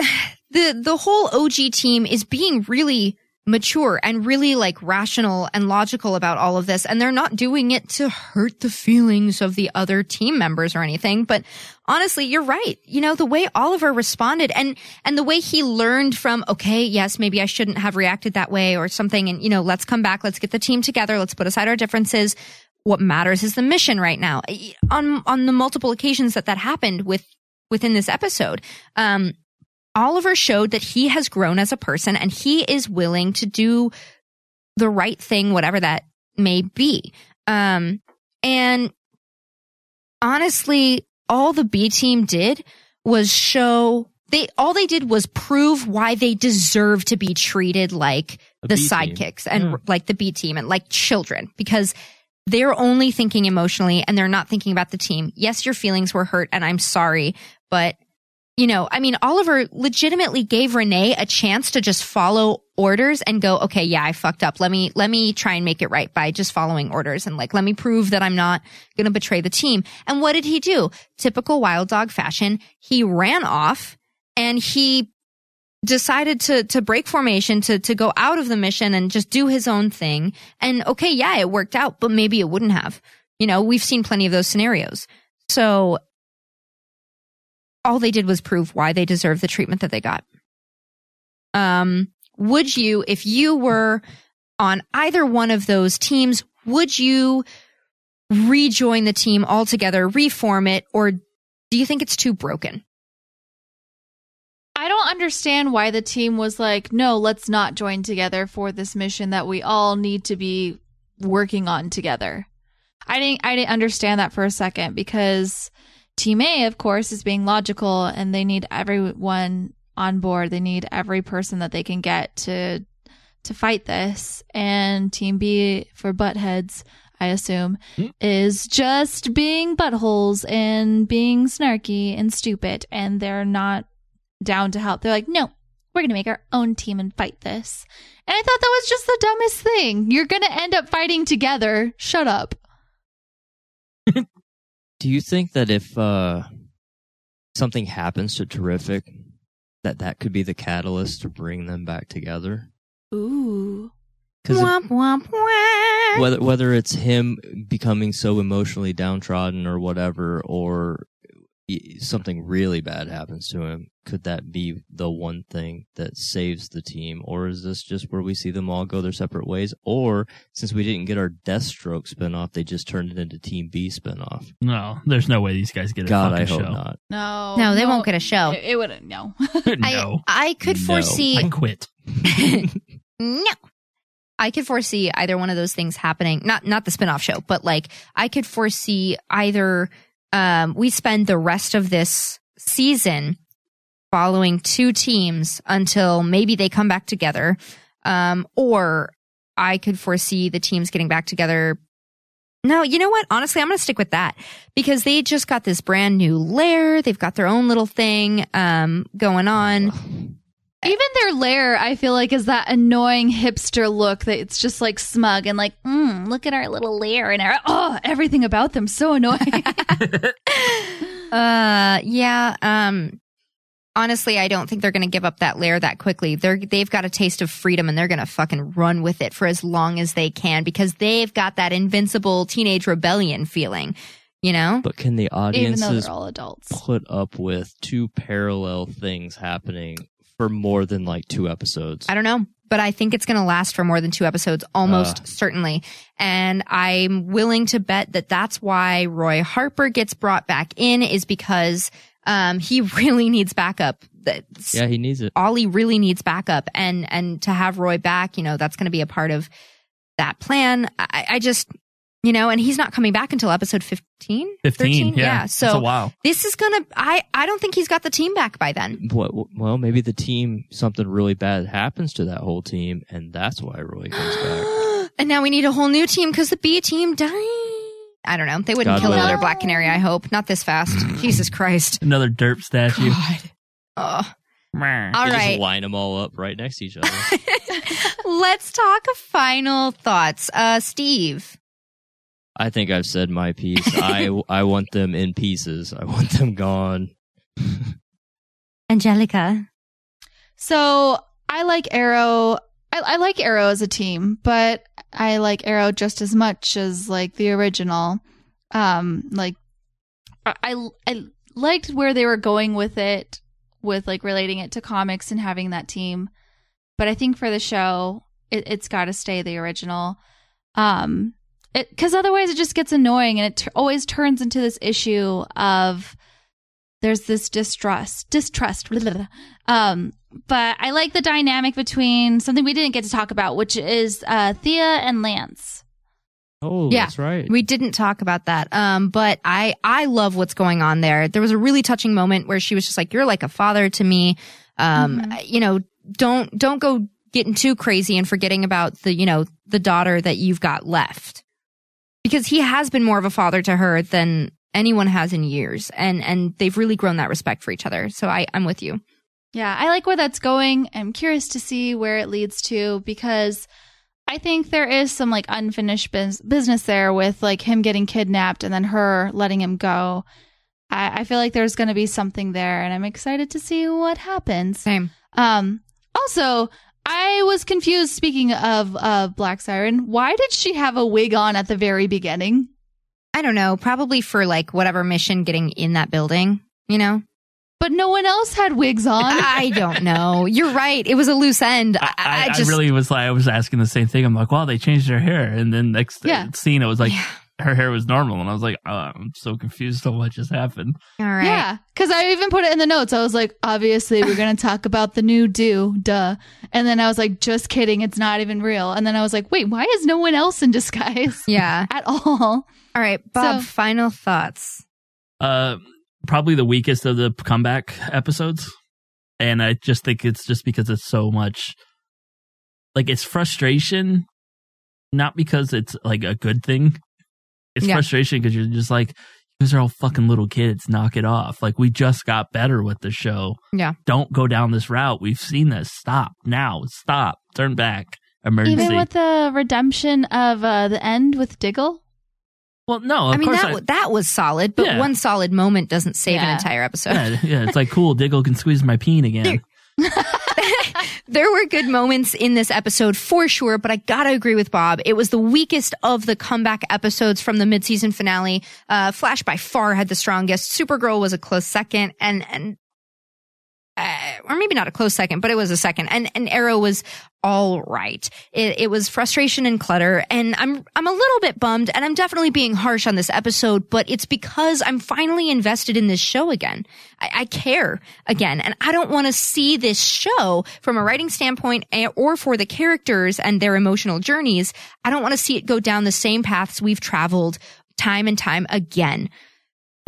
<sighs> the the whole OG team is being really mature and really like rational and logical about all of this, and they're not doing it to hurt the feelings of the other team members or anything. But honestly, you're right. You know, the way Oliver responded and and the way he learned from, okay, yes, maybe I shouldn't have reacted that way or something, and you know, let's come back, let's get the team together, let's put aside our differences what matters is the mission right now. On on the multiple occasions that that happened with within this episode, um, Oliver showed that he has grown as a person and he is willing to do the right thing, whatever that may be. Um, and honestly, all the B team did was show they all they did was prove why they deserve to be treated like A the B team. sidekicks and Yeah. like the B team and like children because they're only thinking emotionally and they're not thinking about the team. Yes, your feelings were hurt and I'm sorry, but you know, I mean, Oliver legitimately gave Renee a chance to just follow orders and go, okay, yeah, I fucked up. Let me, let me try and make it right by just following orders and like, let me prove that I'm not going to betray the team. And what did he do? Typical wild dog fashion. He ran off and he decided to to break formation to to go out of the mission and just do his own thing and okay yeah it worked out but maybe it wouldn't have you know we've seen plenty of those scenarios so all they did was prove why they deserve the treatment that they got um would you if you were on either one of those teams would you rejoin the team altogether reform it or do you think it's too broken I don't understand why the team was like, no, let's not join together for this mission that we all need to be working on together. I didn't I didn't understand that for a second because Team A, of course, is being logical and they need everyone on board. They need every person that they can get to to fight this. And Team B for buttheads, I assume, hmm? is just being buttholes and being snarky and stupid and they're not down to help. They're like, no, we're going to make our own team and fight this. And I thought that was just the dumbest thing. You're going to end up fighting together. Shut up. <laughs> Do you think that if uh, something happens to Terrific, that that could be the catalyst to bring them back together? Ooh. if- Womp, womp, womp. Whether whether it's him becoming so emotionally downtrodden or whatever, or something really bad happens to him, could that be the one thing that saves the team, or is this just where we see them all go their separate ways? Or since we didn't get our Deathstroke spinoff, they just turned it into Team B spinoff. No, there's no way these guys get a God, I fucking hope show. not. No. No, they won't get a show. It, it wouldn't. No. <laughs> no, I could No. foresee. I quit. <laughs> <laughs> no. I could foresee either one of those things happening. Not not the spin-off show, but like I could foresee either um we spend the rest of this season following two teams until maybe they come back together. Um or I could foresee the teams getting back together no, you know what? Honestly, I'm going to stick with that because they just got this brand new lair. They've got their own little thing um, going on. Even their lair, I feel like, is that annoying hipster look that it's just like smug and like, mm, look at our little lair and our, oh, everything about them so annoying. <laughs> Uh, yeah. Um, honestly, I don't think they're going to give up that lair that quickly. They're they've got a taste of freedom, and they're going to fucking run with it for as long as they can because they've got that invincible teenage rebellion feeling. You know. But can the Even though audiences they're all adults. put up with two parallel things happening for more than like two episodes? I don't know, but I think it's going to last for more than two episodes, almost Uh. certainly. And I'm willing to bet that that's why Roy Harper gets brought back in is because um, he <laughs> really needs backup. That Yeah, he needs it. Ollie really needs backup, and and to have Roy back, you know, that's going to be a part of that plan. I, I just. You know, and he's not coming back until episode 15? 15, yeah. yeah. So wow. this is going to, I, I don't think he's got the team back by then. What, well, maybe the team, something really bad happens to that whole team, and that's why Roy comes back. <gasps> And now we need a whole new team because the B team died. I don't know. They wouldn't God kill willing. another Black Canary, I hope. Not this fast. Jesus Christ. Another derp statue. Ugh. All All They right. Just line them all up right next to each other. <laughs> Let's talk final thoughts. Uh, Steve. I think I've said my piece. I, <laughs> I want them in pieces. I want them gone. Angelica. So I like Arrow. I, I like Arrow as a team, but I like Arrow just as much as like the original. Um, like I, I, liked where they were going with it, with like relating it to comics and having that team. But I think for the show, it, it's got to stay the original. Um, because otherwise it just gets annoying and it t- always turns into this issue of there's this distrust distrust blah, <laughs> blah, blah. um but i like the dynamic between something we didn't get to talk about which is uh thea and lance Oh, yeah, that's right. We didn't talk about that. Um, but I I love what's going on there. There was a really touching moment where she was just like, "You're like a father to me." Um, you know, don't don't go getting too crazy and forgetting about the you know the daughter that you've got left, because he has been more of a father to her than anyone has in years, and and they've really grown that respect for each other. So I I'm with you. Yeah, I like where that's going. I'm curious to see where it leads to because I think there is some like unfinished bus- business there with like him getting kidnapped and then her letting him go. I, I feel like there's going to be something there, and I'm excited to see what happens. Same. Um. Also, I was confused. Speaking of uh, Black Siren, why did she have a wig on at the very beginning? I don't know, probably for like whatever mission getting in that building, you know. But no one else had wigs on. <laughs> I don't know. You're right. It was a loose end. I, I, I, just I really was like, I was asking the same thing. I'm like, wow, they changed her hair, and then next Yeah. scene, it was like her hair was normal, and I was like, oh, I'm so confused on what just happened. all right. Yeah, because I even put it in the notes. I was like, obviously, we're going <laughs> to talk about the new do, duh. And then I was like, just kidding. It's not even real. And then I was like, wait, why is no one else in disguise? Yeah. <laughs> At all. All right, Bob. So- final thoughts. Uh, probably the weakest of the comeback episodes, and I just think it's just because it's so much, like it's frustration, not because it's like a good thing. It's Yeah. frustration because you're just like, you guys are all fucking little kids. Knock it off. Like we just got better with the show. Yeah. Don't go down this route. We've seen this. Stop now. Stop. Turn back. Emergency. Even with the redemption of uh, the end with Diggle? Well, no, of I mean course that I- that was solid, but Yeah. one solid moment doesn't save an entire episode. yeah, <laughs> yeah, it's like cool. Diggle can squeeze my peen again. <laughs> there were good moments in this episode for sure, but I gotta agree with Bob. It was the weakest of the comeback episodes from the midseason finale. Uh, Flash by far had the strongest. Supergirl was a close second, and and uh, or maybe not a close second, but it was a second. And and Arrow was all right. It, it was frustration and clutter, and I'm I'm a little bit bummed, and I'm definitely being harsh on this episode, but it's because I'm finally invested in this show again. I, I care again, and I don't want to see this show from a writing standpoint eh, or for the characters and their emotional journeys. I don't want to see it go down the same paths we've traveled time and time again.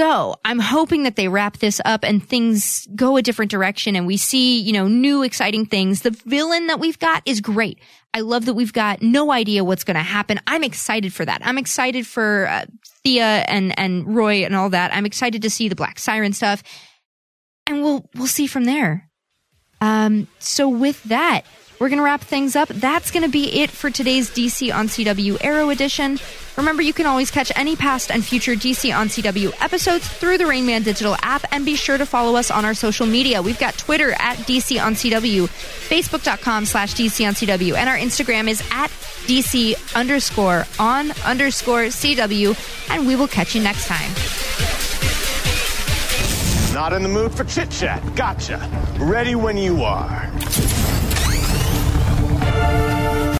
So I'm hoping that they wrap this up and things go a different direction and we see, you know, new exciting things. The villain that we've got is great. I love that we've got no idea what's going to happen. I'm excited for that. I'm excited for uh, Thea and, and Roy and all that. I'm excited to see the Black Siren stuff and we'll, we'll see from there. Um, so with that, we're going to wrap things up. That's going to be it for today's DC on CW Arrow edition. Remember, you can always catch any past and future DC on CW episodes through the Rainman digital app, and be sure to follow us on our social media. We've got Twitter at DC on CW, Facebook.com slash DC on CW, and our Instagram is at DC underscore on underscore CW, and we will catch you next time. Not in the mood for chit chat. Gotcha. Ready when you are.